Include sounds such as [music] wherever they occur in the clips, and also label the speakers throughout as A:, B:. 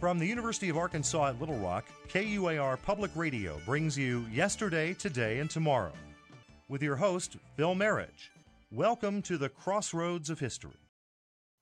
A: From the University of Arkansas at Little Rock, KUAR Public Radio brings you Yesterday, Today, and Tomorrow with your host, Phil Marriage. Welcome to the Crossroads of History.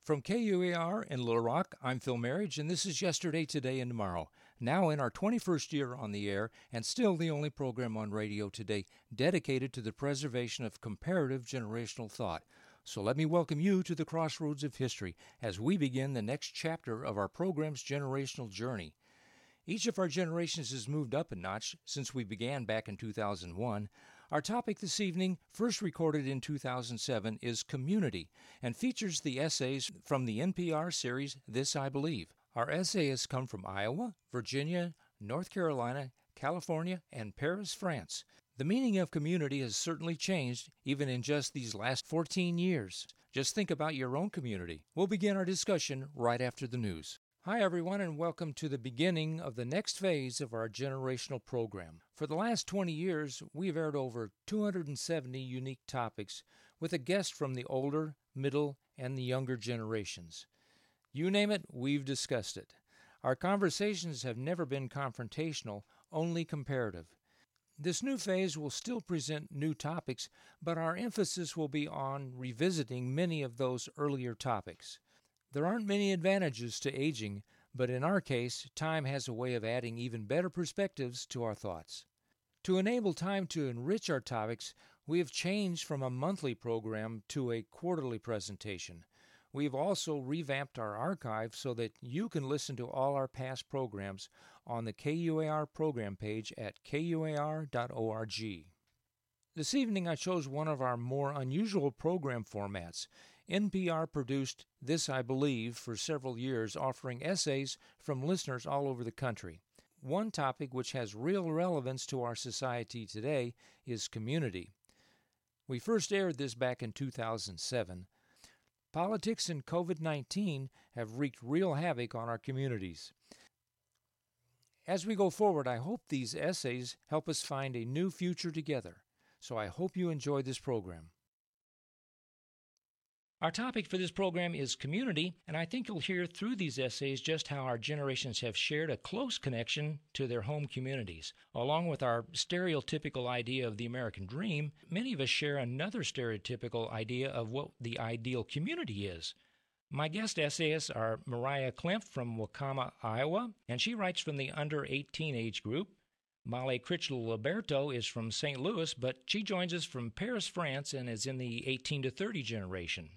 B: From KUAR in Little Rock, I'm Phil Marriage, and this is Yesterday, Today, and Tomorrow. Now in our 21st year on the air, and still the only program on radio today dedicated to the preservation of comparative generational thought. So let me welcome you to the crossroads of history as we begin the next chapter of our program's generational journey. Each of our generations has moved up a notch since we began back in 2001. Our topic this evening, first recorded in 2007, is community and features the essays from the NPR series This I Believe. Our essayists come from Iowa, Virginia, North Carolina, California, and Paris, France. The meaning of community has certainly changed even in just these last 14 years. Just think about your own community. We'll begin our discussion right after the news. Hi, everyone, and welcome to the beginning of the next phase of our generational program. For the last 20 years, we've aired over 270 unique topics with a guest from the older, middle, and the younger generations. You name it, we've discussed it. Our conversations have never been confrontational, only comparative. This new phase will still present new topics, but our emphasis will be on revisiting many of those earlier topics. There aren't many advantages to aging, but in our case, time has a way of adding even better perspectives to our thoughts. To enable time to enrich our topics, we have changed from a monthly program to a quarterly presentation. We've also revamped our archive so that you can listen to all our past programs on the KUAR program page at kuar.org. This evening I chose one of our more unusual program formats. NPR produced This I Believe for several years, offering essays from listeners all over the country. One topic which has real relevance to our society today is community. We first aired this back in 2007. Politics and COVID 19 have wreaked real havoc on our communities. As we go forward, I hope these essays help us find a new future together. So I hope you enjoy this program. Our topic for this program is community, and I think you'll hear through these essays just how our generations have shared a close connection to their home communities. Along with our stereotypical idea of the American dream, many of us share another stereotypical idea of what the ideal community is. My guest essayists are Mariah Klemp from Waucoma, Iowa, and she writes from the under 18 age group. Molly Critchlow Liberto is from St. Louis, but she joins us from Paris, France, and is in the 18 to 30 generation.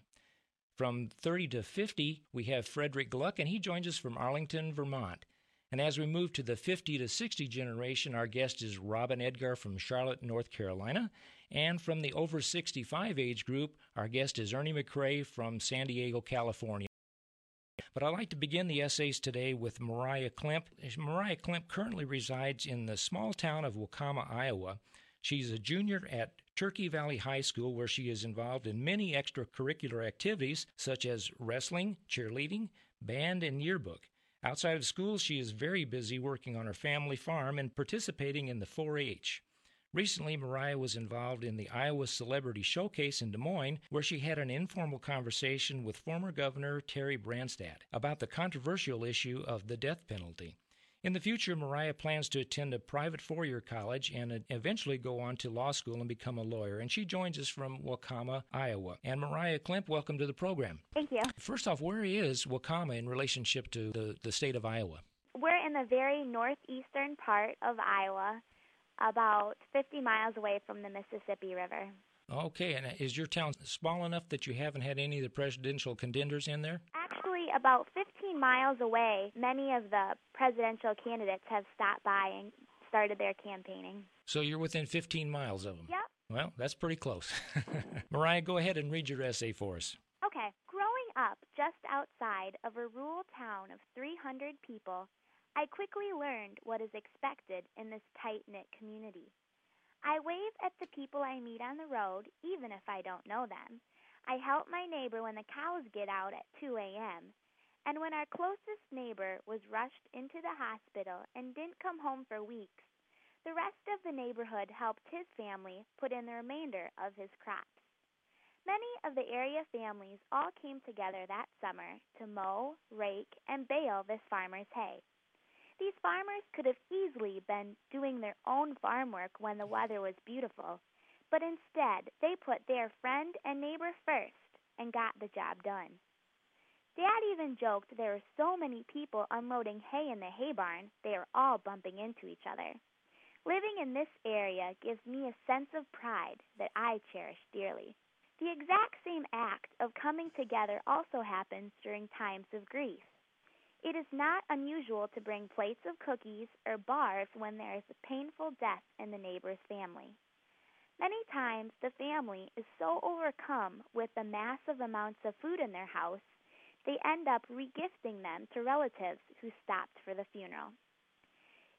B: From 30 to 50, we have Frederick Gluck, and he joins us from Arlington, Vermont. And as we move to the 50 to 60 generation, our guest is Robin Edgar from Charlotte, North Carolina. And from the over 65 age group, our guest is Ernie McCray from San Diego, California. But I'd like to begin the essays today with Mariah Klimp. Mariah Klimp currently resides in the small town of Waucoma, Iowa. She's a junior at Turkey Valley High School, where she is involved in many extracurricular activities such as wrestling, cheerleading, band, and yearbook. Outside of school, she is very busy working on her family farm and participating in the 4 H. Recently, Mariah was involved in the Iowa Celebrity Showcase in Des Moines, where she had an informal conversation with former Governor Terry Branstad about the controversial issue of the death penalty. In the future, Mariah plans to attend a private four year college and eventually go on to law school and become a lawyer. And she joins us from Waucoma, Iowa. And Mariah Klemp, welcome to the program.
C: Thank you.
B: First off, where is Waucoma in relationship to the, the state of Iowa?
C: We're in the very northeastern part of Iowa, about 50 miles away from the Mississippi River.
B: Okay, and is your town small enough that you haven't had any of the presidential contenders in there?
C: Actually, about 15 miles away, many of the presidential candidates have stopped by and started their campaigning.
B: So you're within 15 miles of them?
C: Yep.
B: Well, that's pretty close. [laughs] Mariah, go ahead and read your essay for us.
C: Okay. Growing up just outside of a rural town of 300 people, I quickly learned what is expected in this tight knit community. I wave at the people I meet on the road, even if I don't know them. I help my neighbor when the cows get out at 2 a.m. And when our closest neighbor was rushed into the hospital and didn't come home for weeks, the rest of the neighborhood helped his family put in the remainder of his crops. Many of the area families all came together that summer to mow, rake, and bale this farmer's hay. These farmers could have easily been doing their own farm work when the weather was beautiful, but instead they put their friend and neighbor first and got the job done. Dad even joked there were so many people unloading hay in the hay barn, they are all bumping into each other. Living in this area gives me a sense of pride that I cherish dearly. The exact same act of coming together also happens during times of grief. It is not unusual to bring plates of cookies or bars when there is a painful death in the neighbor's family. Many times the family is so overcome with the massive amounts of food in their house, they end up regifting them to relatives who stopped for the funeral.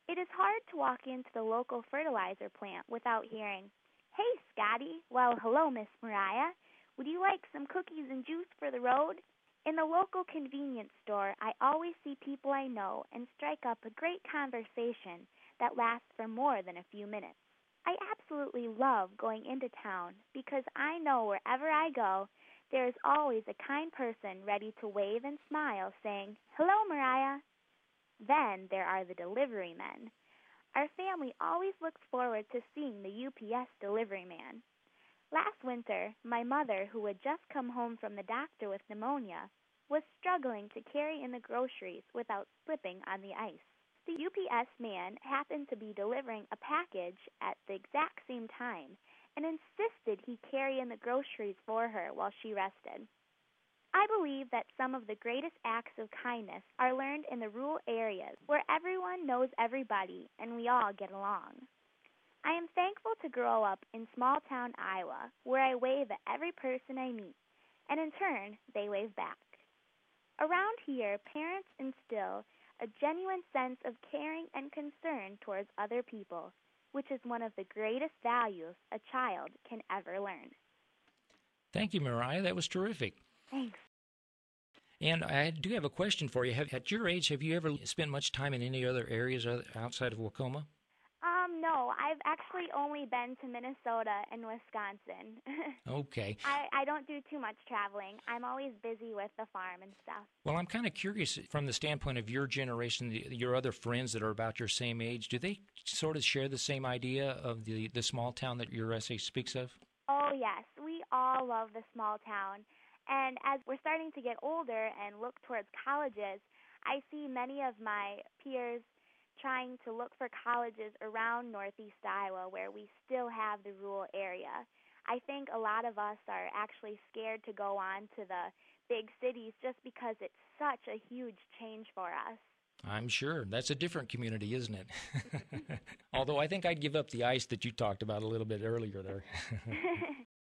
C: It is hard to walk into the local fertilizer plant without hearing, Hey, Scotty. Well, hello, Miss Mariah. Would you like some cookies and juice for the road? In the local convenience store, I always see people I know and strike up a great conversation that lasts for more than a few minutes. I absolutely love going into town because I know wherever I go, there is always a kind person ready to wave and smile, saying, Hello, Mariah. Then there are the delivery men. Our family always looks forward to seeing the UPS delivery man. Last winter, my mother, who had just come home from the doctor with pneumonia, was struggling to carry in the groceries without slipping on the ice. The UPS man happened to be delivering a package at the exact same time and insisted he carry in the groceries for her while she rested. I believe that some of the greatest acts of kindness are learned in the rural areas where everyone knows everybody and we all get along. I am thankful to grow up in small town Iowa, where I wave at every person I meet, and in turn, they wave back. Around here, parents instill a genuine sense of caring and concern towards other people, which is one of the greatest values a child can ever learn.
B: Thank you, Mariah. That was terrific.
C: Thanks.
B: And I do have a question for you. Have, at your age, have you ever spent much time in any other areas outside of Waucoma?
C: No, I've actually only been to Minnesota and Wisconsin. [laughs]
B: okay.
C: I, I don't do too much traveling. I'm always busy with the farm and stuff.
B: Well, I'm kind of curious from the standpoint of your generation, your other friends that are about your same age, do they sort of share the same idea of the, the small town that your essay speaks of?
C: Oh, yes. We all love the small town. And as we're starting to get older and look towards colleges, I see many of my peers trying to look for colleges around Northeast Iowa where we still have the rural area. I think a lot of us are actually scared to go on to the big cities just because it's such a huge change for us.
B: I'm sure. That's a different community, isn't it? [laughs] Although I think I'd give up the ice that you talked about a little bit earlier there. [laughs]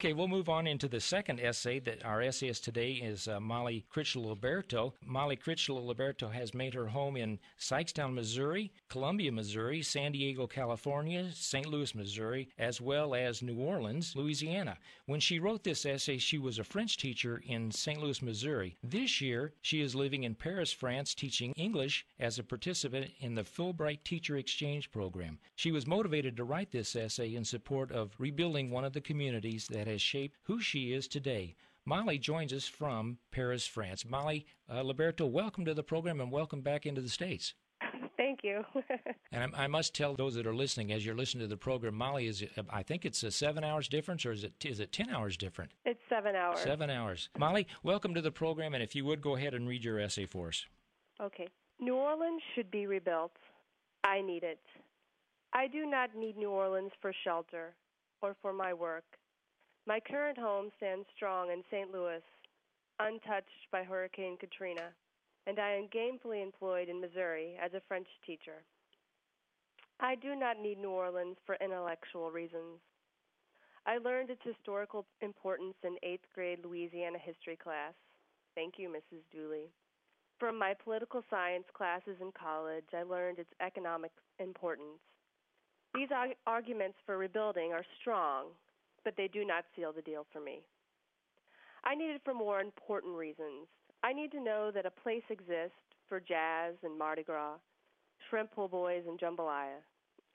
B: Okay, we'll move on into the second essay that our essayist today is uh, Molly Critchlow Liberto. Molly Critchlow Liberto has made her home in Sikeston, Missouri, Columbia, Missouri, San Diego, California, St. Louis, Missouri, as well as New Orleans, Louisiana. When she wrote this essay, she was a French teacher in St. Louis, Missouri. This year, she is living in Paris, France, teaching English as a participant in the Fulbright Teacher Exchange Program. She was motivated to write this essay in support of rebuilding one of the communities that has shaped who she is today. Molly joins us from Paris, France. Molly uh, Liberto, welcome to the program and welcome back into the States.
D: Thank you. [laughs]
B: and I, I, must tell those that are listening, as you're listening to the program, Molly is, I think it's a seven hours difference, or is it is it ten hours different?
D: It's seven hours.
B: Seven hours. Molly, welcome to the program, and if you would go ahead and read your essay for us.
D: Okay. New Orleans should be rebuilt. I need it. I do not need New Orleans for shelter or for my work. My current home stands strong in St. Louis, untouched by Hurricane Katrina, and I am gainfully employed in Missouri as a French teacher. I do not need New Orleans for intellectual reasons. I learned its historical importance in eighth grade Louisiana history class. Thank you, Mrs. Dooley. From my political science classes in college, I learned its economic importance. These arguments for rebuilding are strong, but they do not seal the deal for me. I need it for more important reasons. I need to know that a place exists for jazz and Mardi Gras, shrimp po' boys and jambalaya.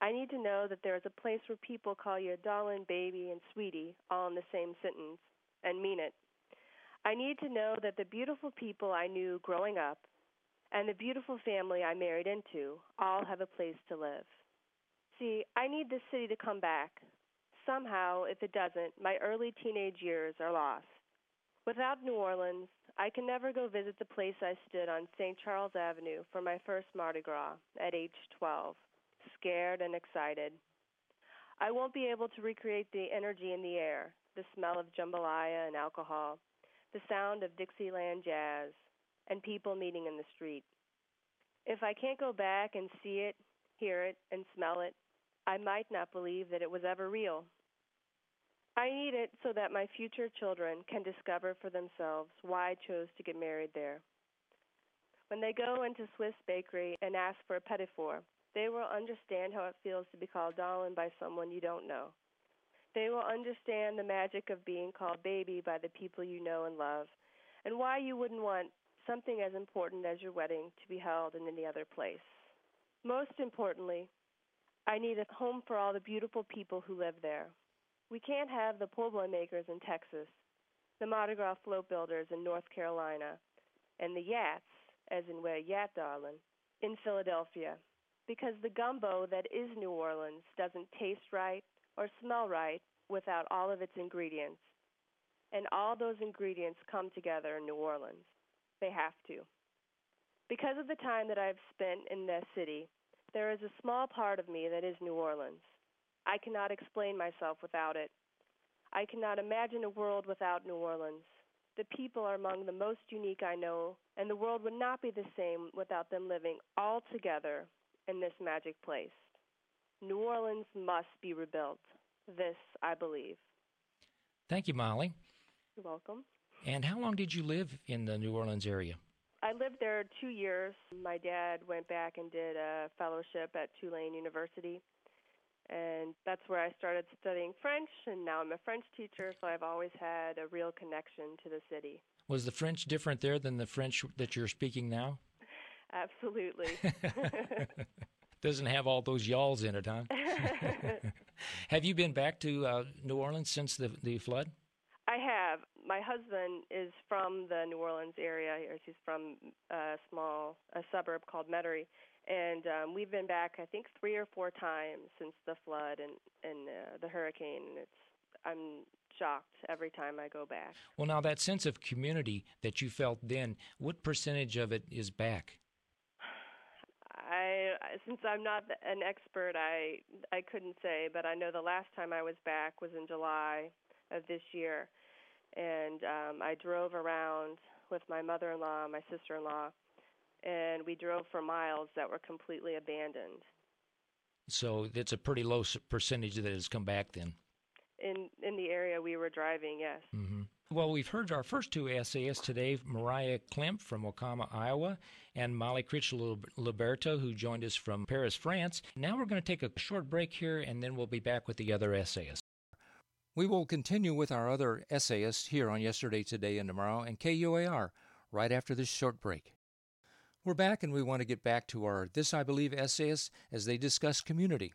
D: I need to know that there is a place where people call you a darling, baby, and sweetie all in the same sentence and mean it. I need to know that the beautiful people I knew growing up and the beautiful family I married into all have a place to live. See, I need this city to come back. Somehow, if it doesn't, my early teenage years are lost. Without New Orleans, I can never go visit the place I stood on St. Charles Avenue for my first Mardi Gras at age 12, scared and excited. I won't be able to recreate the energy in the air, the smell of jambalaya and alcohol, the sound of Dixieland jazz, and people meeting in the street. If I can't go back and see it, hear it, and smell it, I might not believe that it was ever real. I need it so that my future children can discover for themselves why I chose to get married there. When they go into Swiss bakery and ask for a petit they will understand how it feels to be called darling by someone you don't know. They will understand the magic of being called baby by the people you know and love, and why you wouldn't want something as important as your wedding to be held in any other place. Most importantly, I need a home for all the beautiful people who live there. We can't have the boy makers in Texas, the Mardi Gras float builders in North Carolina, and the Yats, as in where Yat Darlin', in Philadelphia, because the gumbo that is New Orleans doesn't taste right or smell right without all of its ingredients. And all those ingredients come together in New Orleans. They have to. Because of the time that I've spent in that city, there is a small part of me that is New Orleans. I cannot explain myself without it. I cannot imagine a world without New Orleans. The people are among the most unique I know, and the world would not be the same without them living all together in this magic place. New Orleans must be rebuilt. This I believe.
B: Thank you, Molly.
D: You're welcome.
B: And how long did you live in the New Orleans area?
D: I lived there two years. My dad went back and did a fellowship at Tulane University. And that's where I started studying French, and now I'm a French teacher, so I've always had a real connection to the city.
B: Was the French different there than the French that you're speaking now?
D: Absolutely. [laughs]
B: Doesn't have all those y'alls in it, huh? [laughs] [laughs] have you been back to uh, New Orleans since the the flood?
D: My husband is from the New Orleans area. He's from a small a suburb called Metairie, and um, we've been back I think three or four times since the flood and and uh, the hurricane. And it's I'm shocked every time I go back.
B: Well, now that sense of community that you felt then, what percentage of it is back?
D: I since I'm not an expert, I I couldn't say, but I know the last time I was back was in July of this year, and um, I drove around with my mother-in-law, my sister-in-law, and we drove for miles that were completely abandoned.
B: So it's a pretty low percentage that has come back then.
D: In in the area we were driving, yes.
B: Mm-hmm. Well, we've heard our first two essayists today, Mariah Klemp from Waucoma, Iowa, and Molly Critchlow Liberto, who joined us from Paris, France. Now we're going to take a short break here, and then we'll be back with the other essayists. We will continue with our other essayists here on Yesterday, Today, and Tomorrow and KUAR right after this short break. We're back, and we want to get back to our This I Believe essayists as they discuss community.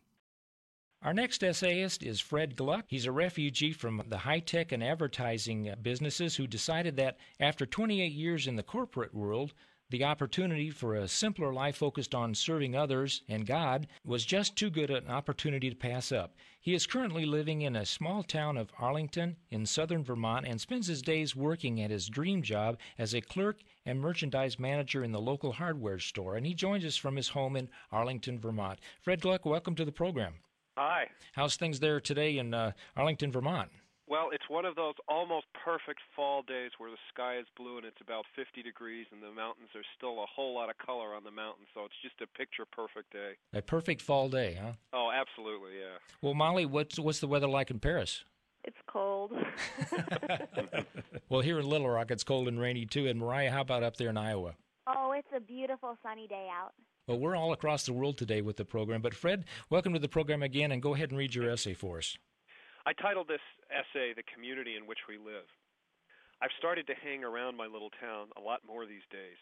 B: Our next essayist is Fred Gluck. He's a refugee from the high tech and advertising businesses who decided that after 28 years in the corporate world, the opportunity for a simpler life focused on serving others and God was just too good an opportunity to pass up. He is currently living in a small town of Arlington in southern Vermont and spends his days working at his dream job as a clerk and merchandise manager in the local hardware store. And he joins us from his home in Arlington, Vermont. Fred Gluck, welcome to the program.
E: Hi.
B: How's things there today in uh, Arlington, Vermont?
E: Well, it's one of those almost perfect fall days where the sky is blue and it's about 50 degrees and the mountains are still a whole lot of color on the mountains, so it's just a picture perfect day.
B: A perfect fall day, huh?
E: Oh, absolutely, yeah.
B: Well, Molly, what's what's the weather like in Paris?
D: It's cold. [laughs]
B: well, here in Little Rock, it's cold and rainy too. And Mariah, how about up there in Iowa?
C: Oh, it's a beautiful sunny day out.
B: Well, we're all across the world today with the program. But, Fred, welcome to the program again, and go ahead and read your essay for us.
E: I titled this essay, The Community in Which We Live. I've started to hang around my little town a lot more these days.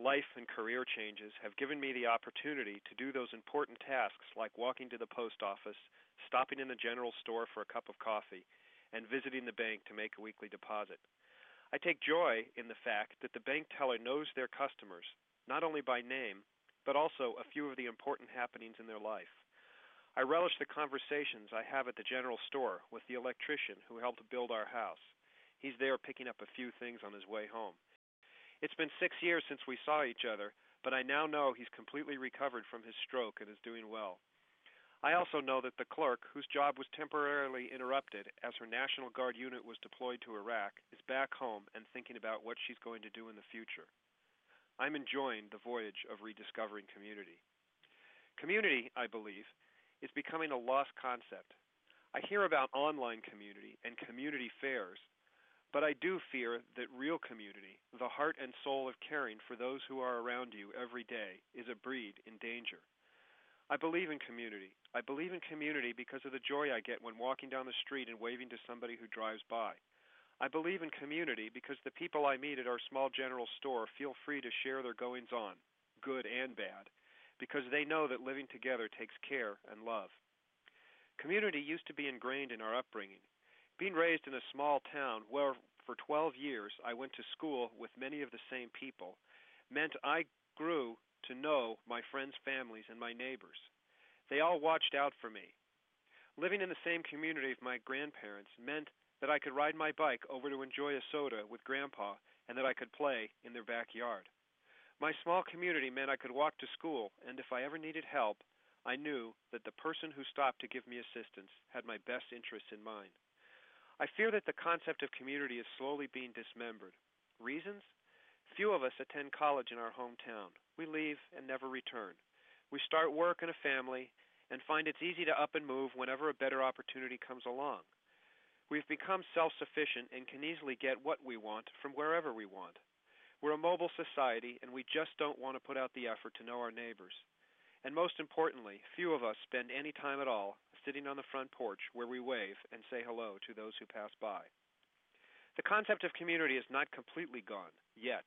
E: life and career changes have given me the opportunity to do those important tasks like walking to the post office, stopping in the general store for a cup of coffee, and visiting the bank to make a weekly deposit. I take joy in the fact that the bank teller knows their customers, not only by name, but also a few of the important happenings in their life. I relish the conversations I have at the general store with the electrician who helped build our house. He's there picking up a few things on his way home. It's been six years since we saw each other, but I now know he's completely recovered from his stroke and is doing well. I also know that the clerk, whose job was temporarily interrupted as her National Guard unit was deployed to Iraq, is back home and thinking about what she's going to do in the future. I'm enjoying the voyage of rediscovering community. Community, I believe, is becoming a lost concept. I hear about online community and community fairs, but I do fear that real community, the heart and soul of caring for those who are around you every day, is a breed in danger. I believe in community. I believe in community because of the joy I get when walking down the street and waving to somebody who drives by. I believe in community because the people I meet at our small general store feel free to share their goings on, good and bad, because they know that living together takes care and love. Community used to be ingrained in our upbringing. Being raised in a small town where for 12 years I went to school with many of the same people meant I grew to know my friends' families and my neighbors. They all watched out for me. Living in the same community of my grandparents meant that I could ride my bike over to enjoy a soda with Grandpa and that I could play in their backyard. My small community meant I could walk to school, and if I ever needed help, I knew that the person who stopped to give me assistance had my best interests in mind. I fear that the concept of community is slowly being dismembered. Reasons? Few of us attend college in our hometown. We leave and never return. We start work and a family and find it's easy to up and move whenever a better opportunity comes along. We've become self sufficient and can easily get what we want from wherever we want. We're a mobile society and we just don't want to put out the effort to know our neighbors. And most importantly, few of us spend any time at all sitting on the front porch where we wave and say hello to those who pass by. The concept of community is not completely gone, yet.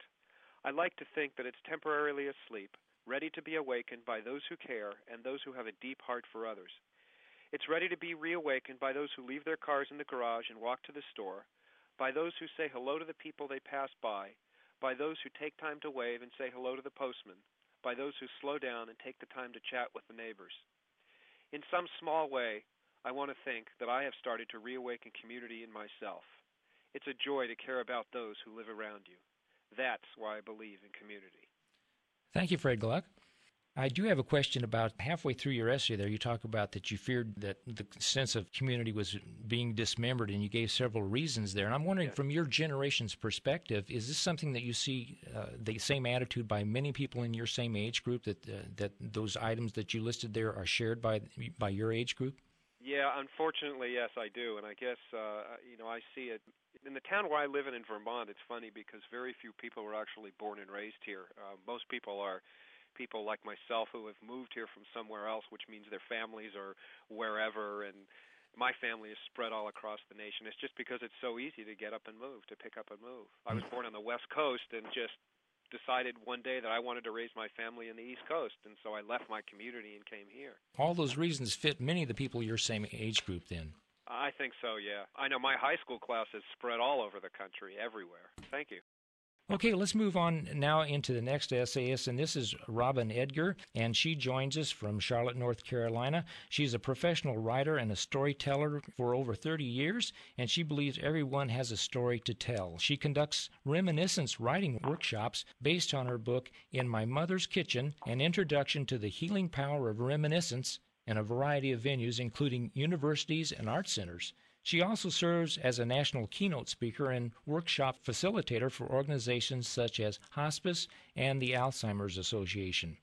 E: I like to think that it's temporarily asleep, ready to be awakened by those who care and those who have a deep heart for others. It's ready to be reawakened by those who leave their cars in the garage and walk to the store, by those who say hello to the people they pass by, by those who take time to wave and say hello to the postman, by those who slow down and take the time to chat with the neighbors. In some small way, I want to think that I have started to reawaken community in myself. It's a joy to care about those who live around you. That's why I believe in community.
B: Thank you, Fred Gluck. I do have a question about halfway through your essay there. You talk about that you feared that the sense of community was being dismembered, and you gave several reasons there. And I'm wondering, from your generation's perspective, is this something that you see uh, the same attitude by many people in your same age group that uh, that those items that you listed there are shared by by your age group?
E: Yeah, unfortunately, yes, I do, and I guess uh, you know I see it in the town where I live in in Vermont. It's funny because very few people were actually born and raised here. Uh, most people are people like myself who have moved here from somewhere else, which means their families are wherever and my family is spread all across the nation. It's just because it's so easy to get up and move, to pick up and move. I was mm. born on the West Coast and just decided one day that I wanted to raise my family in the East Coast, and so I left my community and came here.
B: All those reasons fit many of the people your same age group then.
E: I think so, yeah. I know my high school class is spread all over the country, everywhere. Thank you.
B: Okay, let's move on now into the next essayist, and this is Robin Edgar, and she joins us from Charlotte, North Carolina. She's a professional writer and a storyteller for over 30 years, and she believes everyone has a story to tell. She conducts reminiscence writing workshops based on her book In My Mother's Kitchen An Introduction to the Healing Power of Reminiscence in a variety of venues, including universities and art centers. She also serves as a national keynote speaker and workshop facilitator for organizations such as Hospice and the Alzheimer's Association.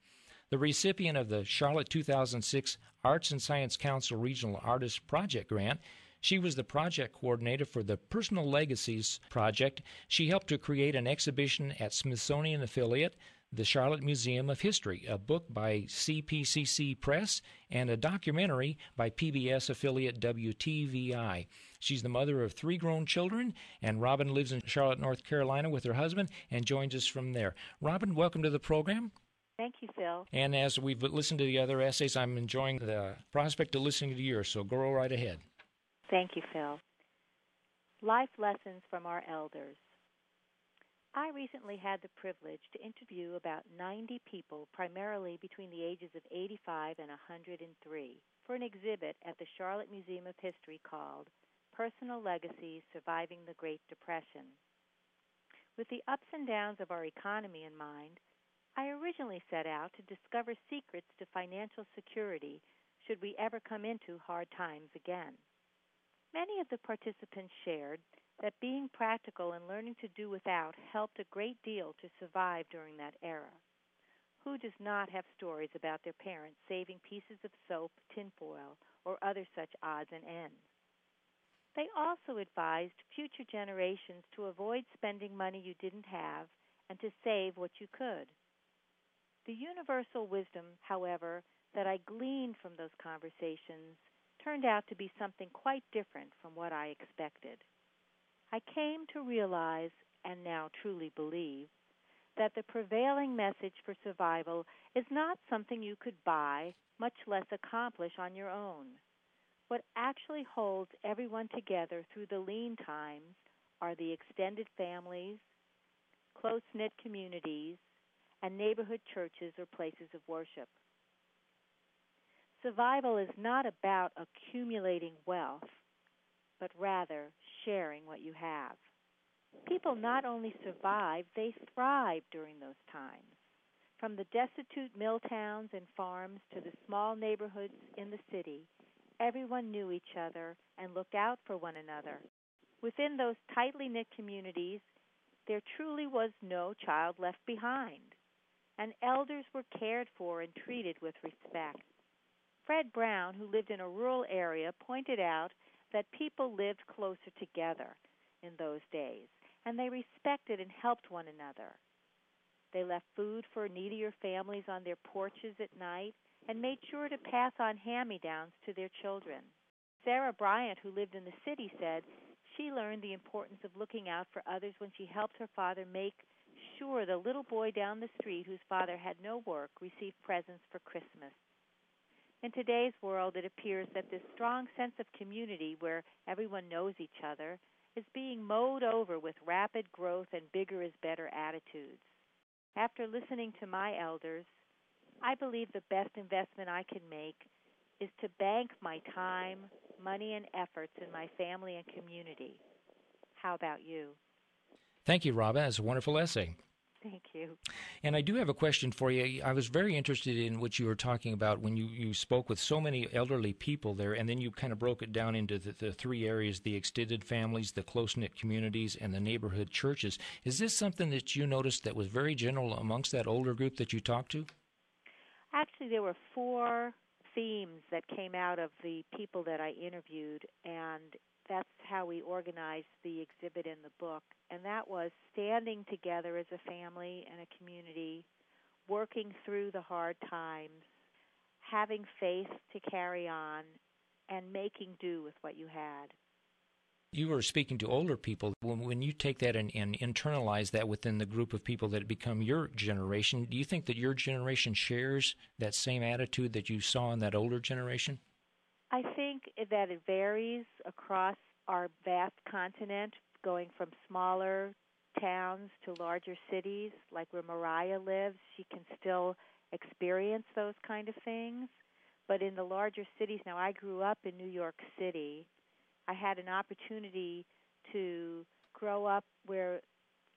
B: The recipient of the Charlotte 2006 Arts and Science Council Regional Artist Project Grant, she was the project coordinator for the Personal Legacies Project. She helped to create an exhibition at Smithsonian Affiliate, The Charlotte Museum of History, a book by CPCC Press, and a documentary by PBS affiliate WTVI. She's the mother of three grown children, and Robin lives in Charlotte, North Carolina with her husband and joins us from there. Robin, welcome to the program.
F: Thank you, Phil.
B: And as we've listened to the other essays, I'm enjoying the prospect of listening to yours, so go right ahead.
F: Thank you, Phil. Life lessons from our elders. I recently had the privilege to interview about 90 people, primarily between the ages of 85 and 103, for an exhibit at the Charlotte Museum of History called Personal Legacies Surviving the Great Depression. With the ups and downs of our economy in mind, I originally set out to discover secrets to financial security should we ever come into hard times again. Many of the participants shared that being practical and learning to do without helped a great deal to survive during that era. Who does not have stories about their parents saving pieces of soap, tinfoil, or other such odds and ends? They also advised future generations to avoid spending money you didn't have and to save what you could. The universal wisdom, however, that I gleaned from those conversations turned out to be something quite different from what I expected. I came to realize, and now truly believe, that the prevailing message for survival is not something you could buy, much less accomplish on your own. What actually holds everyone together through the lean times are the extended families, close knit communities, and neighborhood churches or places of worship. Survival is not about accumulating wealth, but rather sharing what you have. People not only survive, they thrive during those times. From the destitute mill towns and farms to the small neighborhoods in the city, everyone knew each other and looked out for one another. Within those tightly knit communities, there truly was no child left behind and elders were cared for and treated with respect. Fred Brown, who lived in a rural area, pointed out that people lived closer together in those days, and they respected and helped one another. They left food for needier families on their porches at night and made sure to pass on hand me downs to their children. Sarah Bryant, who lived in the city, said she learned the importance of looking out for others when she helped her father make sure the little boy down the street whose father had no work received presents for Christmas. In today's world, it appears that this strong sense of community where everyone knows each other is being mowed over with rapid growth and bigger is better attitudes. After listening to my elders, I believe the best investment I can make is to bank my time, money, and efforts in my family and community. How about you?
B: Thank you, Robin. That's a wonderful essay.
F: Thank you.
B: And I do have a question for you. I was very interested in what you were talking about when you, you spoke with so many elderly people there, and then you kind of broke it down into the, the three areas the extended families, the close knit communities, and the neighborhood churches. Is this something that you noticed that was very general amongst that older group that you talked to?
F: Actually, there were four themes that came out of the people that I interviewed, and that's how we organized the exhibit in the book, and that was standing together as a family and a community, working through the hard times, having faith to carry on, and making do with what you had.
B: You were speaking to older people. When, when you take that and, and internalize that within the group of people that become your generation, do you think that your generation shares that same attitude that you saw in that older generation?
F: I think that it varies across our vast continent, going from smaller towns to larger cities, like where Mariah lives. She can still experience those kind of things. But in the larger cities, now I grew up in New York City. I had an opportunity to grow up where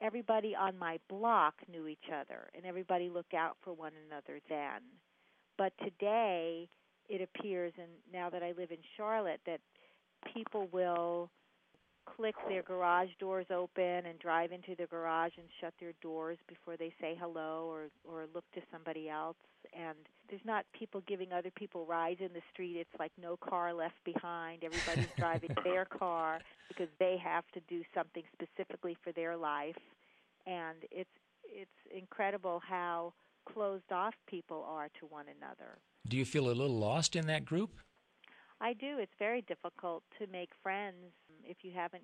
F: everybody on my block knew each other and everybody looked out for one another then. But today, it appears, and now that I live in Charlotte, that people will click their garage doors open and drive into the garage and shut their doors before they say hello or or look to somebody else. And there's not people giving other people rides in the street. It's like no car left behind. Everybody's [laughs] driving their car because they have to do something specifically for their life. And it's it's incredible how closed off people are to one another.
B: Do you feel a little lost in that group?
F: I do. It's very difficult to make friends if you haven't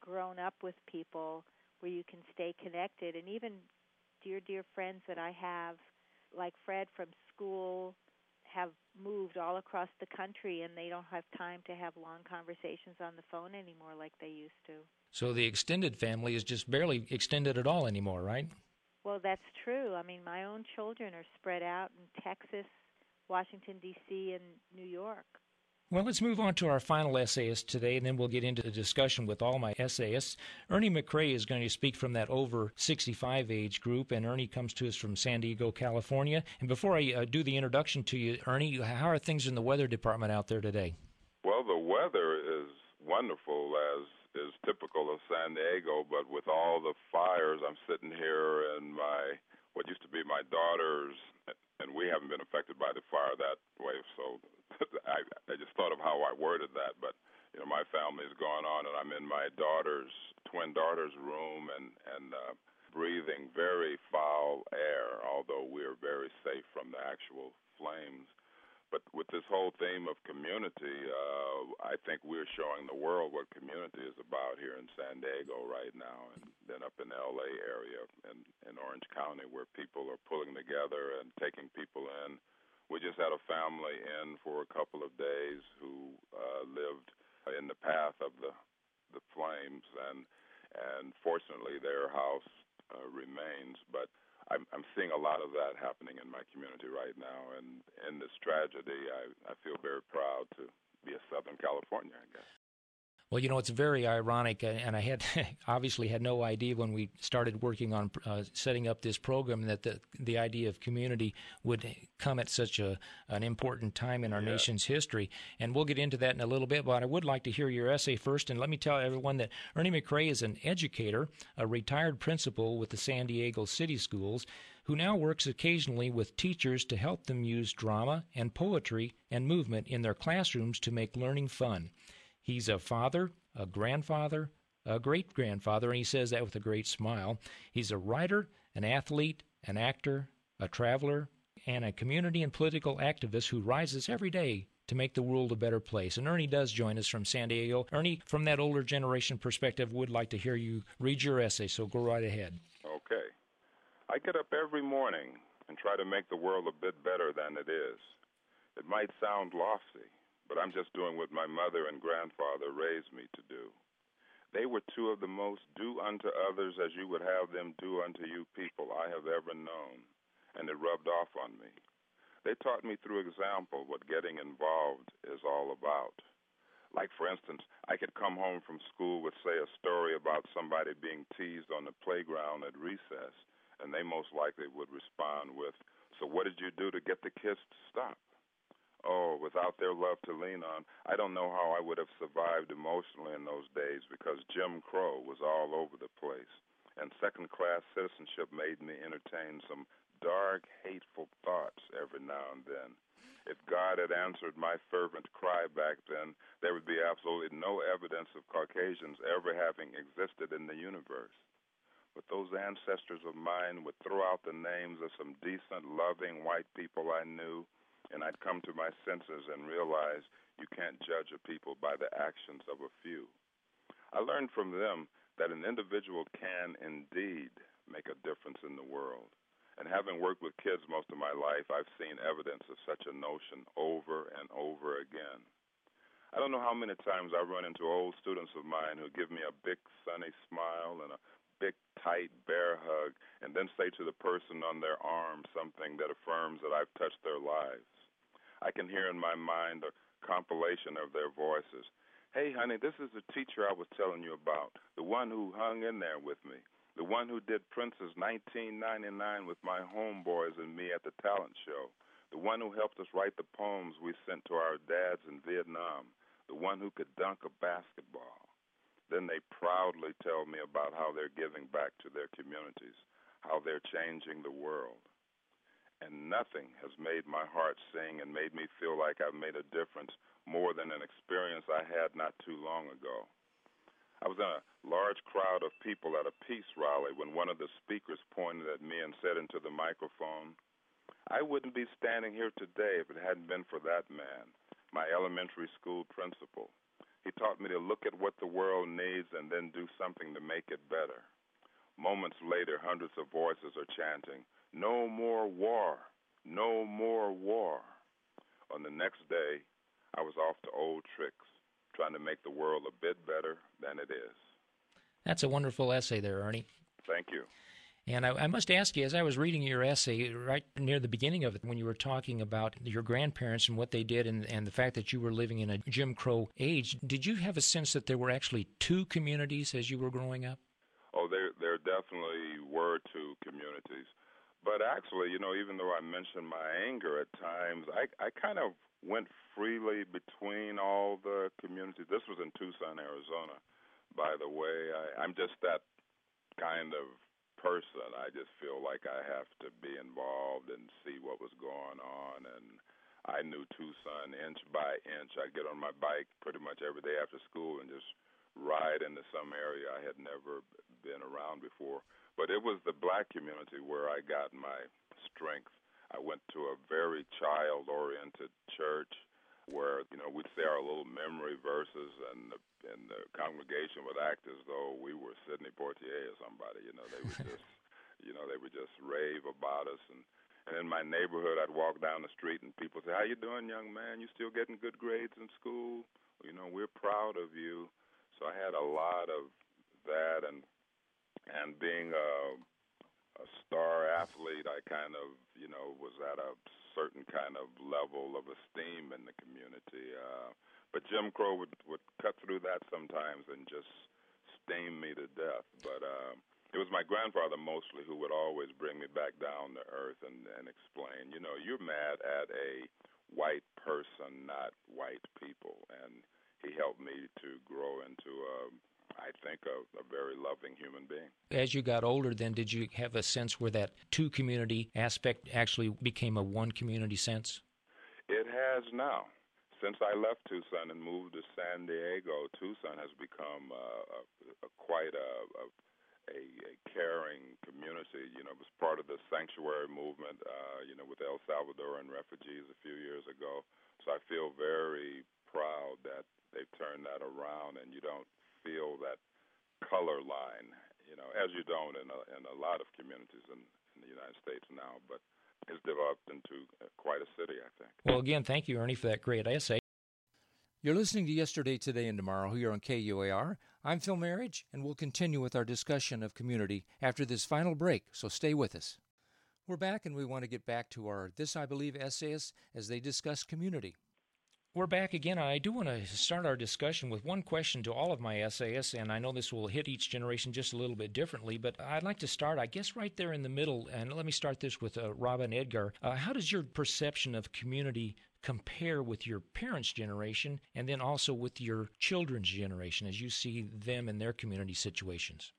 F: grown up with people where you can stay connected. And even dear, dear friends that I have, like Fred from school, have moved all across the country and they don't have time to have long conversations on the phone anymore like they used to.
B: So the extended family is just barely extended at all anymore, right?
F: Well, that's true. I mean, my own children are spread out in Texas, Washington, D.C., and New York.
B: Well, let's move on to our final essayist today, and then we'll get into the discussion with all my essayists. Ernie McCray is going to speak from that over 65 age group, and Ernie comes to us from San Diego, California. And before I uh, do the introduction to you, Ernie, how are things in the weather department out there today?
G: Well, the weather is wonderful, as is typical of San Diego, but with all the fires, I'm sitting here in my what used to be my daughter's, and we haven't been affected by the fire that way, so [laughs] I, I just thought of how I worded that, but you know, my family's going on, and I'm in my daughter's twin daughter's room, and and uh, breathing very foul air. Although we're very safe from the actual flames, but with this whole theme of community, uh, I think we're showing the world what community is about here in San Diego right now, and then up in the L.A. area and in Orange County, where people are pulling together and taking people in we just had a family in for a couple of days who uh, lived in the path of the the flames, and and fortunately their house uh, remains. But I'm, I'm seeing a lot of that happening in my community right now, and in this tragedy, I, I feel very proud to be a Southern California, I guess.
B: Well, you know, it's very ironic, and I had [laughs] obviously had no idea when we started working on uh, setting up this program that the the idea of community would come at such a an important time in our yeah. nation's history. And we'll get into that in a little bit, but I would like to hear your essay first. And let me tell everyone that Ernie McCray is an educator, a retired principal with the San Diego City Schools who now works occasionally with teachers to help them use drama and poetry and movement in their classrooms to make learning fun. He's a father, a grandfather, a great grandfather, and he says that with a great smile. He's a writer, an athlete, an actor, a traveler, and a community and political activist who rises every day to make the world a better place. And Ernie does join us from San Diego. Ernie, from that older generation perspective, would like to hear you read your essay, so go right ahead.
G: Okay. I get up every morning and try to make the world a bit better than it is. It might sound lofty, but I'm just doing what my mother and grandfather raised me to do. They were two of the most do unto others as you would have them do unto you people I have ever known, and it rubbed off on me. They taught me through example what getting involved is all about. Like, for instance, I could come home from school with, say, a story about somebody being teased on the playground at recess, and they most likely would respond with, So, what did you do to get the kids to stop? Oh, without their love to lean on, I don't know how I would have survived emotionally in those days because Jim Crow was all over the place. And second class citizenship made me entertain some dark, hateful thoughts every now and then. If God had answered my fervent cry back then, there would be absolutely no evidence of Caucasians ever having existed in the universe. But those ancestors of mine would throw out the names of some decent, loving white people I knew and I'd come to my senses and realize you can't judge a people by the actions of a few. I learned from them that an individual can indeed make a difference in the world. And having worked with kids most of my life, I've seen evidence of such a notion over and over again. I don't know how many times I run into old students of mine who give me a big sunny smile and a big, tight bear hug, and then say to the person on their arm something that affirms that I've touched their lives. I can hear in my mind a compilation of their voices. Hey, honey, this is the teacher I was telling you about, the one who hung in there with me, the one who did Prince's 1999 with my homeboys and me at the talent show, the one who helped us write the poems we sent to our dads in Vietnam, the one who could dunk a basketball. Then they proudly tell me about how they're giving back to their communities, how they're changing the world and nothing has made my heart sing and made me feel like I've made a difference more than an experience I had not too long ago. I was in a large crowd of people at a peace rally when one of the speakers pointed at me and said into the microphone, I wouldn't be standing here today if it hadn't been for that man, my elementary school principal. He taught me to look at what the world needs and then do something to make it better. Moments later, hundreds of voices are chanting, No more war! No more war! On the next day, I was off to old tricks trying to make the world a bit better than it is.
B: That's a wonderful essay there, Ernie.
G: Thank you.
B: And I, I, must ask you, as I was reading your essay right near the beginning of it, when you were talking about your grandparents and what they did and, and the fact that you were living in a Jim Crow age, did you have a sense that there were actually two communities as you were growing up?
G: Oh, there, there definitely were two communities. But actually, you know, even though I mentioned my anger at times, I, I kind of went freely between all the communities. This was in Tucson, Arizona, by the way. I, I'm just that kind of person. I just feel like I have to be involved and see what was going on. And I knew Tucson inch by inch. I'd get on my bike pretty much every day after school and just ride into some area I had never been around before. But it was the black community where I got my strength. I went to a very child oriented church where you know we'd say our little memory verses and the and the congregation would act as though we were Sidney Poitier or somebody you know. They would [laughs] just you know they would just rave about us. And and in my neighborhood I'd walk down the street and people say how you doing young man? You still getting good grades in school? You know we're proud of you. So I had a lot of that and and being a a star athlete, I kind of, you know, was at a certain kind of level of esteem in the community. Uh, but Jim Crow would would cut through that sometimes and just steam me to death. But uh, it was my grandfather mostly who would always bring me back down to earth and and explain, you know, you're mad at a white person, not white people, and he helped me to grow into a I think, a, a very loving human being.
B: As you got older, then, did you have a sense where that two community aspect actually became a one community sense?
G: It has now. Since I left Tucson and moved to San Diego, Tucson has become uh, a, a, quite a, a, a caring community. You know, it was part of the sanctuary movement, uh, you know, with El Salvadoran refugees a few years ago. So I feel very proud that they've turned that around and you don't feel that color line, you know, as you don't in a, in a lot of communities in, in the United States now, but it's developed into uh, quite a city, I think.
B: Well, again, thank you, Ernie, for that great essay.
H: You're listening to Yesterday, Today, and Tomorrow here on KUAR. I'm Phil Marriage, and we'll continue with our discussion of community after this final break, so stay with us. We're back, and we want to get back to our This I Believe essayists as they discuss community.
B: We're back again. I do want to start our discussion with one question to all of my essayists, and I know this will hit each generation just a little bit differently, but I'd like to start, I guess, right there in the middle. And let me start this with uh, Robin Edgar. Uh, how does your perception of community compare with your parents' generation and then also with your children's generation as you see them in their community situations?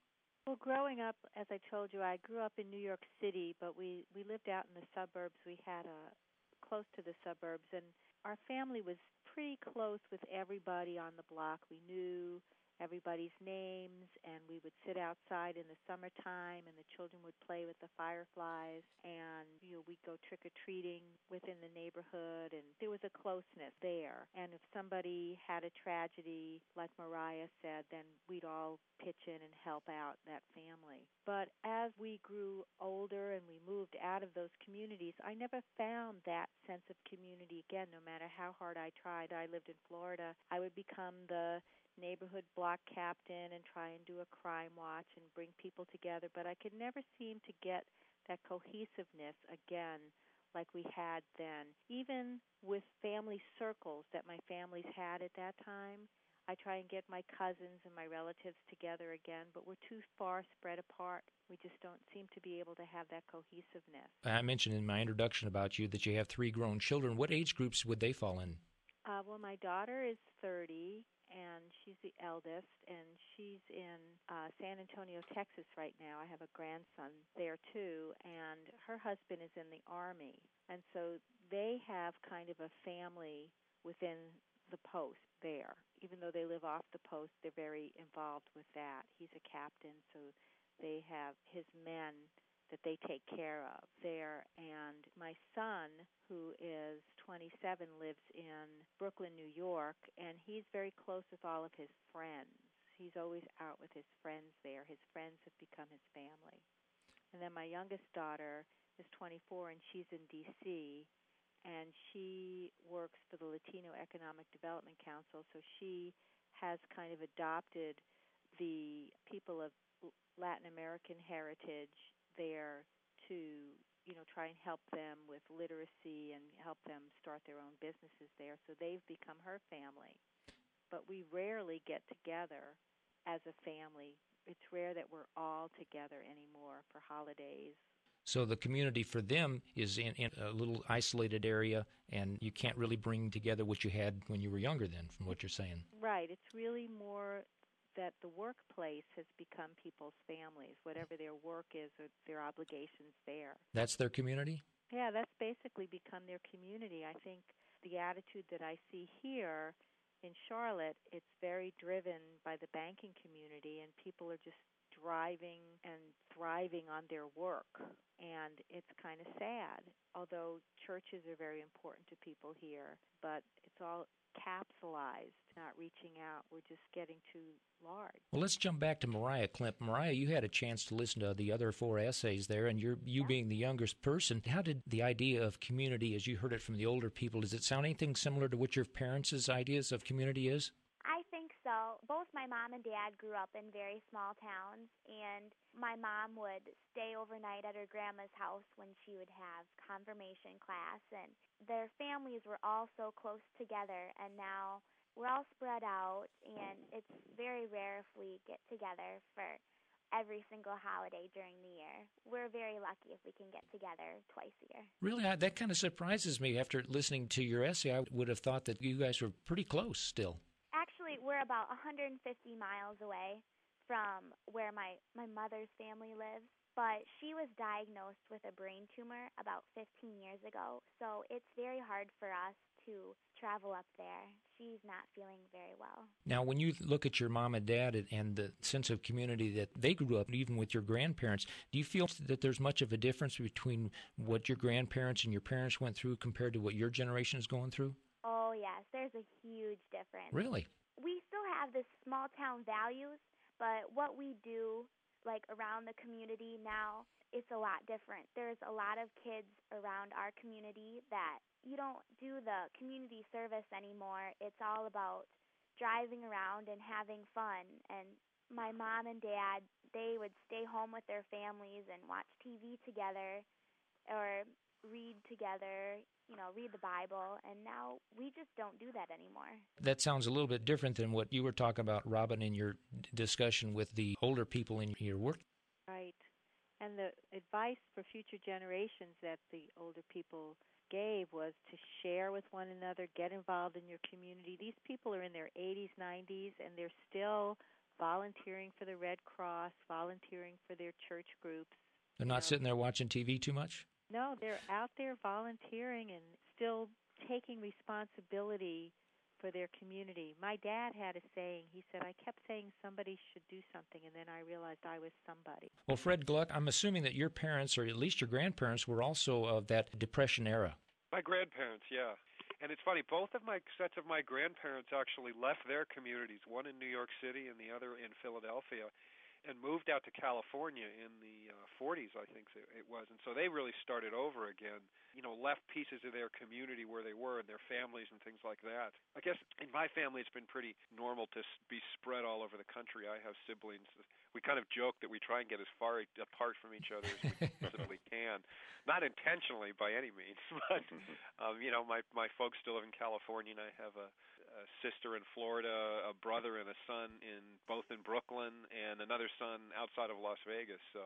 F: Well, growing up, as I told you, I grew up in New York City, but we, we lived out in the suburbs. We had a close to the suburbs, and our family was pretty close with everybody on the block. We knew everybody's names and we would sit outside in the summertime and the children would play with the fireflies and you know we'd go trick or treating within the neighborhood and there was a closeness there. And if somebody had a tragedy like Mariah said then we'd all pitch in and help out that family. But as we grew older and we moved out of those communities I never found that sense of community again. No matter how hard I tried I lived in Florida I would become the neighborhood block captain and try and do a crime watch and bring people together, but I could never seem to get that cohesiveness again like we had then. Even with family circles that my families had at that time, I try and get my cousins and my relatives together again, but we're too far spread apart. We just don't seem to be able to have that cohesiveness.
B: I mentioned in my introduction about you that you have three grown children. What age groups would they fall in?
F: Uh, well, my daughter is 30, and she's the eldest, and she's in uh, San Antonio, Texas right now. I have a grandson there too, and her husband is in the Army. And so they have kind of a family within the post there. Even though they live off the post, they're very involved with that. He's a captain, so they have his men that they take care of there. And my son, who is 27, lives in Brooklyn, New York, and he's very close with all of his friends. He's always out with his friends there. His friends have become his family. And then my youngest daughter is 24, and she's in D.C and she works for the Latino Economic Development Council. So she has kind of adopted the people of Latin American heritage there to you know try and help them with literacy and help them start their own businesses there. So they've become her family. But we rarely get together as a family. It's rare that we're all together anymore for holidays
B: so the community for them is in, in, a little isolated area, and you can't really bring together what you had when you were younger. Then, from what you're saying,
F: right? It's really more that the workplace has become people's families. Whatever their work is, or their obligations there.
B: That's their community.
F: Yeah, that's basically become their community. I think the attitude that I see here in Charlotte, it's very driven by the banking community, and people are just driving and thriving on their work. And it's kind of sad, although churches are very important to people here, but it's all capsulized, not reaching out. We're just getting too large.
B: Well, let's jump back to Mariah Klimp. Mariah, you had a chance to listen to the other four essays there, and you're you yeah. being the youngest person. How did the idea of community, as you heard it from the older people, does it sound anything similar to what your parents' ideas of community is?
C: Mom and dad grew up in very small towns, and my mom would stay overnight at her grandma's house when she would have confirmation class, and their families were all so close together, and now we're all spread out, and it's very rare if we get together for every single holiday during the year. We're very lucky if we can get together twice a year.
B: Really, that kind of surprises me. After listening to your essay, I would have thought that you guys were pretty close still
C: we're about 150 miles away from where my my mother's family lives but she was diagnosed with a brain tumor about 15 years ago so it's very hard for us to travel up there. She's not feeling very well.
B: Now when you look at your mom and dad and the sense of community that they grew up even with your grandparents do you feel that there's much of a difference between what your grandparents and your parents went through compared to what your generation is going through?
C: Oh yes there's a huge difference.
B: Really
C: have this small town values, but what we do like around the community now, it's a lot different. There's a lot of kids around our community that you don't do the community service anymore. It's all about driving around and having fun. And my mom and dad, they would stay home with their families and watch TV together or read together, you know, read the Bible, and now we just don't do that anymore.
B: That sounds a little bit different than what you were talking about, Robin, in your discussion with the older people in your work.
F: Right. And the advice for future generations that the older people gave was to share with one another, get involved in your community. These people are in their 80s, 90s, and they're still volunteering for the Red Cross, volunteering for their church groups.
B: They're not you know. sitting there watching TV too much?
F: No, they're out there volunteering and still taking responsibility for their community. My dad had a saying. He said, I kept saying somebody should do something, and then I realized I was somebody.
B: Well, Fred Gluck, I'm assuming that your parents, or at least your grandparents, were also of that Depression era.
E: My grandparents, yeah. And it's funny, both of my sets of my grandparents actually left their communities, one in New York City and the other in Philadelphia and moved out to California in the uh, 40s, I think it was. And so they really started over again, you know, left pieces of their community where they were and their families and things like that. I guess in my family, it's been pretty normal to be spread all over the country. I have siblings. We kind of joke that we try and get as far apart from each other as we [laughs] possibly can. Not intentionally by any means, [laughs] but, um, you know, my, my folks still live in California, and I have a a sister in Florida, a brother and a son in both in Brooklyn, and another son outside of Las Vegas. So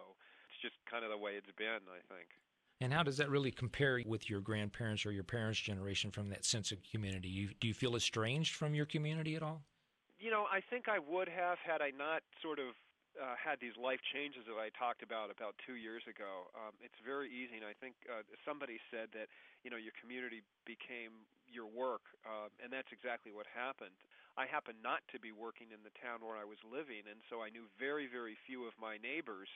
E: it's just kind of the way it's been, I think.
B: And how does that really compare with your grandparents or your parents' generation from that sense of community? You, do you feel estranged from your community at all?
E: You know, I think I would have had I not sort of uh, had these life changes that I talked about about two years ago. Um, it's very easy, and I think uh, somebody said that you know your community became your work, uh, and that's exactly what happened. I happened not to be working in the town where I was living, and so I knew very, very few of my neighbors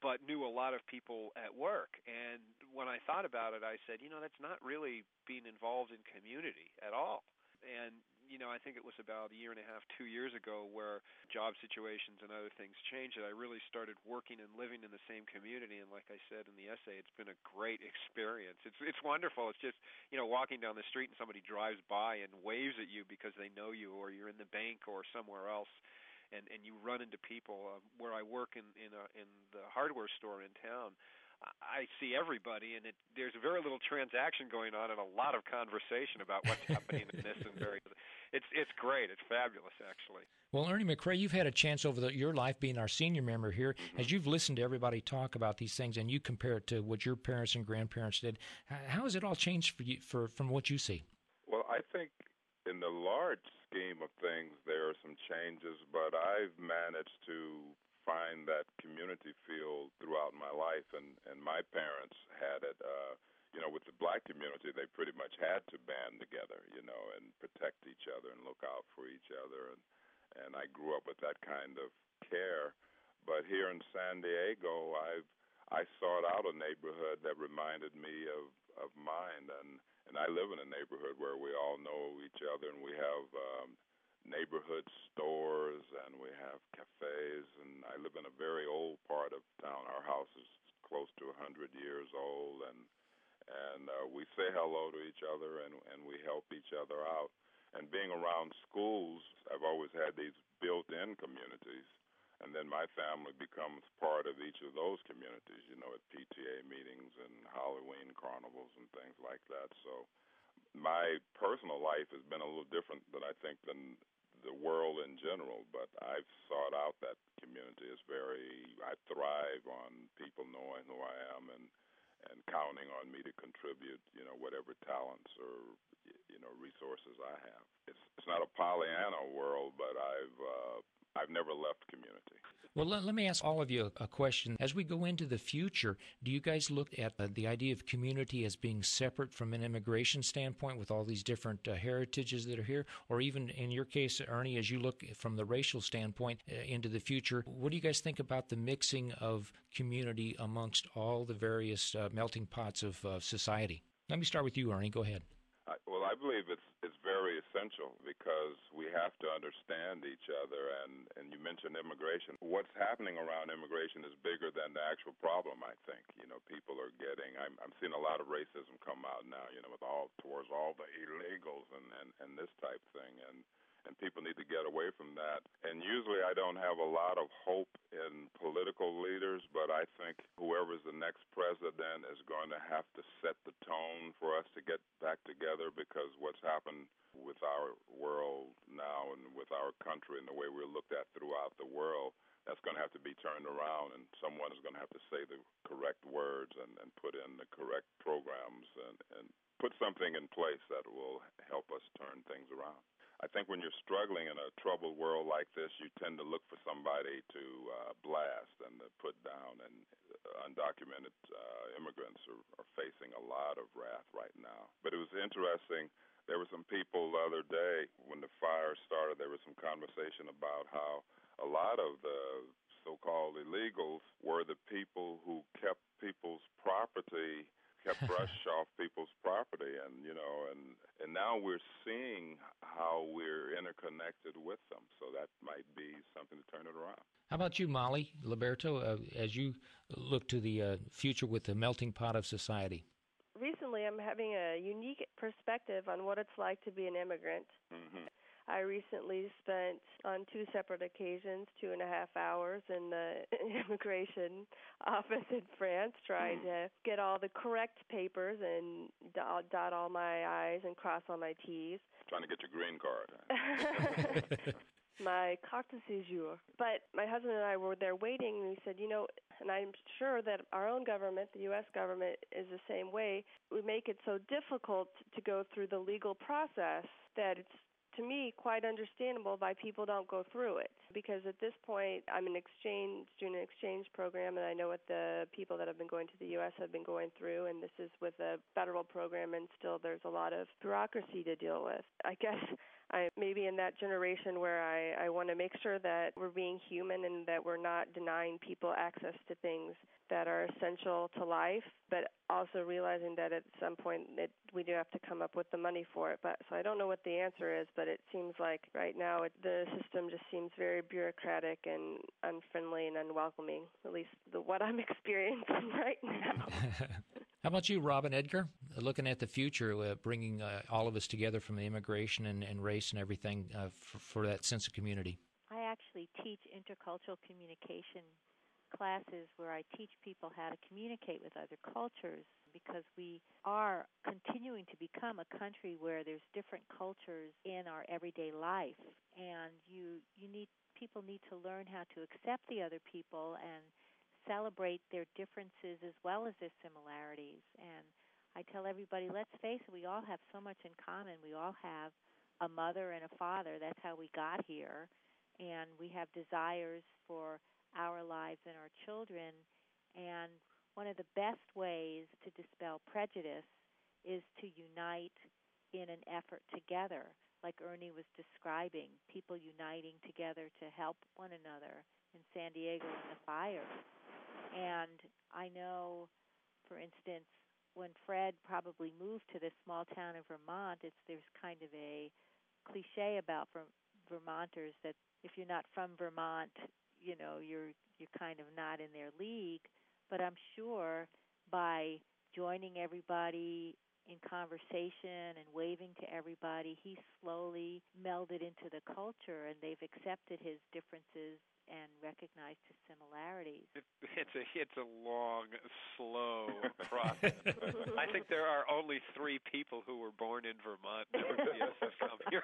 E: but knew a lot of people at work. And when I thought about it, I said, you know, that's not really being involved in community at all. And you know, I think it was about a year and a half, two years ago, where job situations and other things changed, that I really started working and living in the same community. And like I said in the essay, it's been a great experience. It's it's wonderful. It's just you know walking down the street and somebody drives by and waves at you because they know you, or you're in the bank or somewhere else and and you run into people. Uh, where I work in in a, in the hardware store in town, I see everybody, and it, there's very little transaction going on, and a lot of conversation about what's happening in this and very. [laughs] It's it's great. It's fabulous, actually.
B: Well, Ernie McCray, you've had a chance over the, your life being our senior member here, mm-hmm. as you've listened to everybody talk about these things, and you compare it to what your parents and grandparents did. How has it all changed for you, for from what you see?
G: Well, I think in the large scheme of things, there are some changes, but I've managed to find that community feel throughout my life, and and my parents had it. Uh, you know, with the black community, they pretty much had to band together, you know, and protect each other and look out for each other, and and I grew up with that kind of care. But here in San Diego, I've I sought out a neighborhood that reminded me of of mine, and and I live in a neighborhood where we all know each other, and we have um, neighborhood stores and we have cafes. And I live in a very old part of town. Our house is close to a 100 years old, and and uh, we say hello to each other and and we help each other out. And being around schools, I've always had these built-in communities and then my family becomes part of each of those communities, you know, at PTA meetings and Halloween carnivals and things like that. So my personal life has been a little different than I think than the world in general, but I've sought out that community. It's very I thrive on people knowing who I am and and counting on me to contribute, you know, whatever talents or you know resources I have. It's it's not a Pollyanna world, but I've uh, I've never left community.
B: Well, let, let me ask all of you a question. As we go into the future, do you guys look at uh, the idea of community as being separate from an immigration standpoint with all these different uh, heritages that are here? Or even in your case, Ernie, as you look from the racial standpoint uh, into the future, what do you guys think about the mixing of community amongst all the various uh, melting pots of uh, society? Let me start with you, Ernie. Go ahead.
G: well, I believe it's it's very essential because we have to understand each other. And and you mentioned immigration. What's happening around immigration is bigger than the actual problem. I think you know people are getting. I'm I'm seeing a lot of racism come out now. You know, with all towards all the illegals and and and this type thing. And and people need to get away from that. And usually I don't have a lot of hope in political leaders, but I think whoever's the next president is going to have to set the tone for us to get back together because what's happened with our world now and with our country and the way we're looked at throughout the world, that's going to have to be turned around, and someone is going to have to say the correct words and, and put in the correct programs and, and put something in place that will help us turn things around. I think when you're struggling in a troubled world like this, you tend to look for somebody to uh, blast and to put down. And uh, undocumented uh, immigrants are, are facing a lot of wrath right now. But it was interesting. There were some people the other day when the fire started. There was some conversation about how a lot of the so-called illegals were the people who kept people's property kept [laughs] brush off people's property and you know and and now we're seeing how we're interconnected with them so that might be something to turn it around.
B: How about you molly liberto uh, as you look to the uh, future with the melting pot of society?
D: Recently i'm having a unique perspective on what it's like to be an immigrant. Mm-hmm. I recently spent on two separate occasions two and a half hours in the [laughs] immigration office in France trying mm. to get all the correct papers and dot all my I's and cross all my T's.
G: Trying to get your green card. [laughs] [laughs]
D: my carte de séjour. But my husband and I were there waiting, and he said, you know, and I'm sure that our own government, the U.S. government, is the same way. We make it so difficult to go through the legal process that it's to me quite understandable why people don't go through it because at this point I'm an exchange an exchange program and I know what the people that have been going to the US have been going through and this is with a federal program and still there's a lot of bureaucracy to deal with. I guess [laughs] I maybe in that generation where I, I want to make sure that we're being human and that we're not denying people access to things that are essential to life, but also realizing that at some point it, we do have to come up with the money for it. But so I don't know what the answer is, but it seems like right now it, the system just seems very bureaucratic and unfriendly and unwelcoming. At least the, what I'm [laughs] experiencing [laughs] right now. [laughs]
B: How about you, Robin Edgar? Looking at the future, uh, bringing uh, all of us together from the immigration and, and race and everything uh, for, for that sense of community.
F: I actually teach intercultural communication classes where I teach people how to communicate with other cultures because we are continuing to become a country where there's different cultures in our everyday life. And you you need people need to learn how to accept the other people and celebrate their differences as well as their similarities. And I tell everybody let's face it we all have so much in common. We all have a mother and a father. That's how we got here. And we have desires for our lives and our children. And one of the best ways to dispel prejudice is to unite in an effort together, like Ernie was describing, people uniting together to help one another in San Diego in the fires. And I know, for instance, when Fred probably moved to this small town in Vermont, it's there's kind of a cliche about Vermonters that if you're not from Vermont, you know you're you're kind of not in their league but i'm sure by joining everybody in conversation and waving to everybody he slowly melded into the culture and they've accepted his differences and recognized his similarities.
E: It's a it's a long, slow [laughs] process. I think there are only three people who were born in Vermont never yes, come here.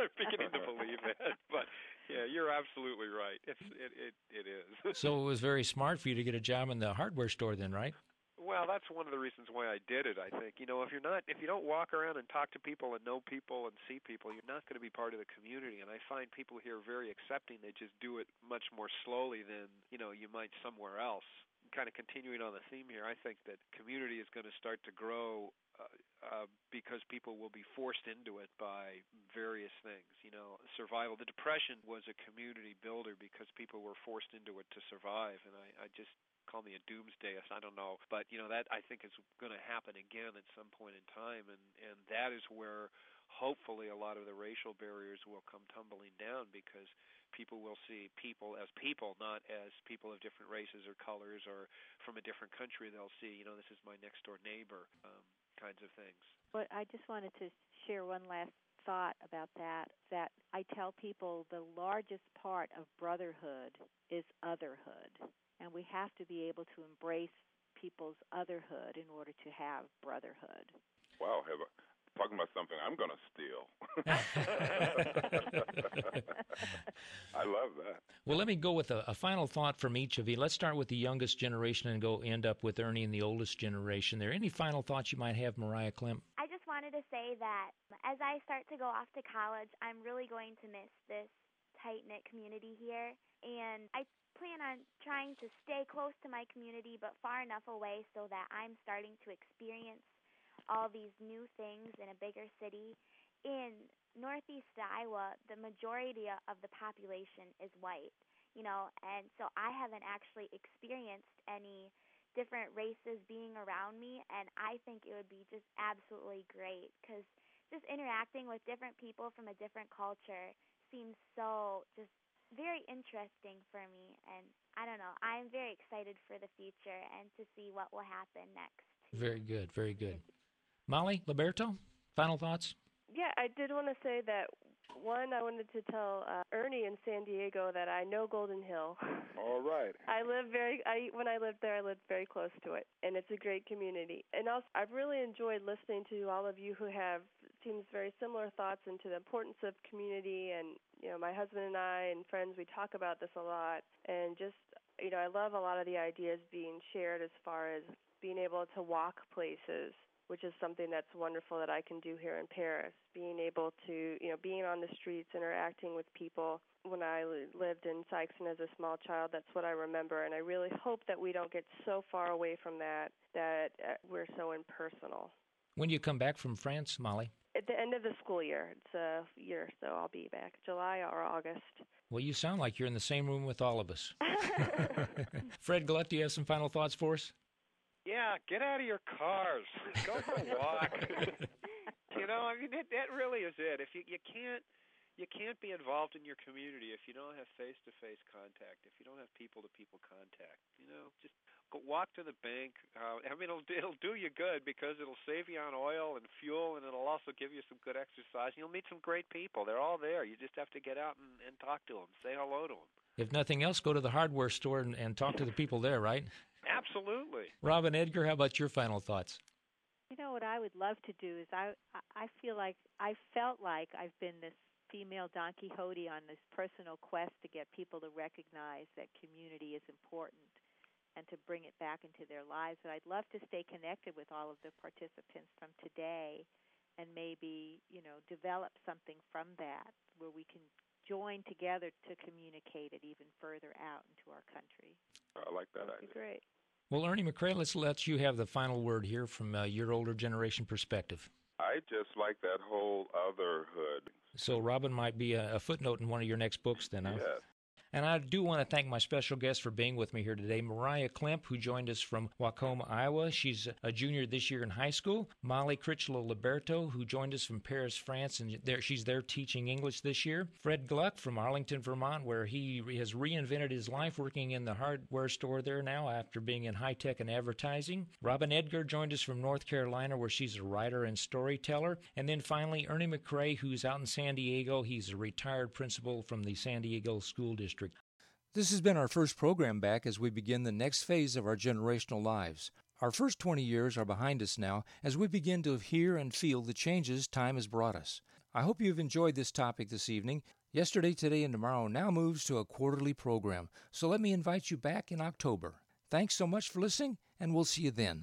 E: I'm beginning to believe it, but yeah, you're absolutely right. It's it it, it is. [laughs]
B: so it was very smart for you to get a job in the hardware store, then, right?
E: Well, that's one of the reasons why I did it. I think you know if you're not if you don't walk around and talk to people and know people and see people, you're not going to be part of the community. And I find people here very accepting. They just do it much more slowly than you know you might somewhere else. Kind of continuing on the theme here, I think that community is going to start to grow uh, uh, because people will be forced into it by various things. You know, survival. The depression was a community builder because people were forced into it to survive, and I, I just call me a doomsdayist. I don't know, but you know that I think is going to happen again at some point in time, and and that is where hopefully a lot of the racial barriers will come tumbling down because people will see people as people, not as people of different races or colors or from a different country. They'll see, you know, this is my next door neighbor. Um, kinds of things.
F: But I just wanted to share one last thought about that that I tell people the largest part of brotherhood is otherhood and we have to be able to embrace people's otherhood in order to have brotherhood.
G: Wow, have a, talking about something I'm going to steal. [laughs] [laughs] I love that.
B: Well, let me go with a, a, final thought from each of you. Let's start with the youngest generation and go end up with Ernie and the oldest generation. There any final thoughts you might have, Mariah Klimp?
C: I just wanted to say that as I start to go off to college, I'm really going to miss this tight knit community here, and I plan on trying to stay close to my community but far enough away so that I'm starting to experience all these new things in a bigger city. In northeast Iowa, the majority of the population is white, you know, and so I haven't actually experienced any different races being around me, and I think it would be just absolutely great because just interacting with different people from a different culture seems so just very interesting for me and I don't know. I'm very excited for the future and to see what will happen next.
B: Very good, very good. Molly Liberto, final thoughts?
D: Yeah, I did want to say that one, I wanted to tell uh, Ernie in San Diego that I know Golden Hill. [laughs]
G: All right.
D: I live very. I when I lived there, I lived very close to it, and it's a great community. And also, I've really enjoyed listening to all of you who have seems very similar thoughts into the importance of community. And you know, my husband and I and friends, we talk about this a lot, and just you know, I love a lot of the ideas being shared as far as being able to walk places which is something that's wonderful that I can do here in Paris. Being able to, you know, being on the streets, interacting with people. When I lived in Sikeston as a small child, that's what I remember, and I really hope that we don't get so far away from that that uh, we're so impersonal.
B: When do you come back from France, Molly?
D: At the end of the school year. It's a year, so I'll be back July or August.
B: Well, you sound like you're in the same room with all of us. [laughs] [laughs] Fred Gluck, do you have some final thoughts for us?
E: Yeah, get out of your cars. Go for a walk. [laughs] you know, I mean, that, that really is it. If you you can't you can't be involved in your community if you don't have face-to-face contact. If you don't have people-to-people contact, you know, just go walk to the bank. Uh, I mean, it'll it'll do you good because it'll save you on oil and fuel, and it'll also give you some good exercise. And you'll meet some great people. They're all there. You just have to get out and, and talk to them, say hello to them.
B: If nothing else, go to the hardware store and, and talk to the people there, right?
E: Absolutely.
B: Robin Edgar, how about your final thoughts?
F: You know what I would love to do is I I feel like I felt like I've been this female Don Quixote on this personal quest to get people to recognize that community is important and to bring it back into their lives. And I'd love to stay connected with all of the participants from today and maybe, you know, develop something from that where we can join together to communicate it even further out into our country.
G: I like that
D: That'd
G: idea.
D: be great.
B: Well, Ernie McCray, let's let you have the final word here from uh, your older generation perspective.
G: I just like that whole otherhood.
B: So, Robin might be a, a footnote in one of your next books, then. Huh?
G: Yes.
B: And I do want to thank my special guest for being with me here today, Mariah Klemp, who joined us from Waucoma, Iowa. She's a junior this year in high school. Molly Critchlow Liberto, who joined us from Paris, France, and there, she's there teaching English this year. Fred Gluck from Arlington, Vermont, where he has reinvented his life working in the hardware store there now after being in high tech and advertising. Robin Edgar joined us from North Carolina, where she's a writer and storyteller. And then finally, Ernie McCray, who's out in San Diego. He's a retired principal from the San Diego School District.
H: This has been our first program back as we begin the next phase of our generational lives. Our first 20 years are behind us now as we begin to hear and feel the changes time has brought us. I hope you've enjoyed this topic this evening. Yesterday, Today, and Tomorrow now moves to a quarterly program, so let me invite you back in October. Thanks so much for listening, and we'll see you then.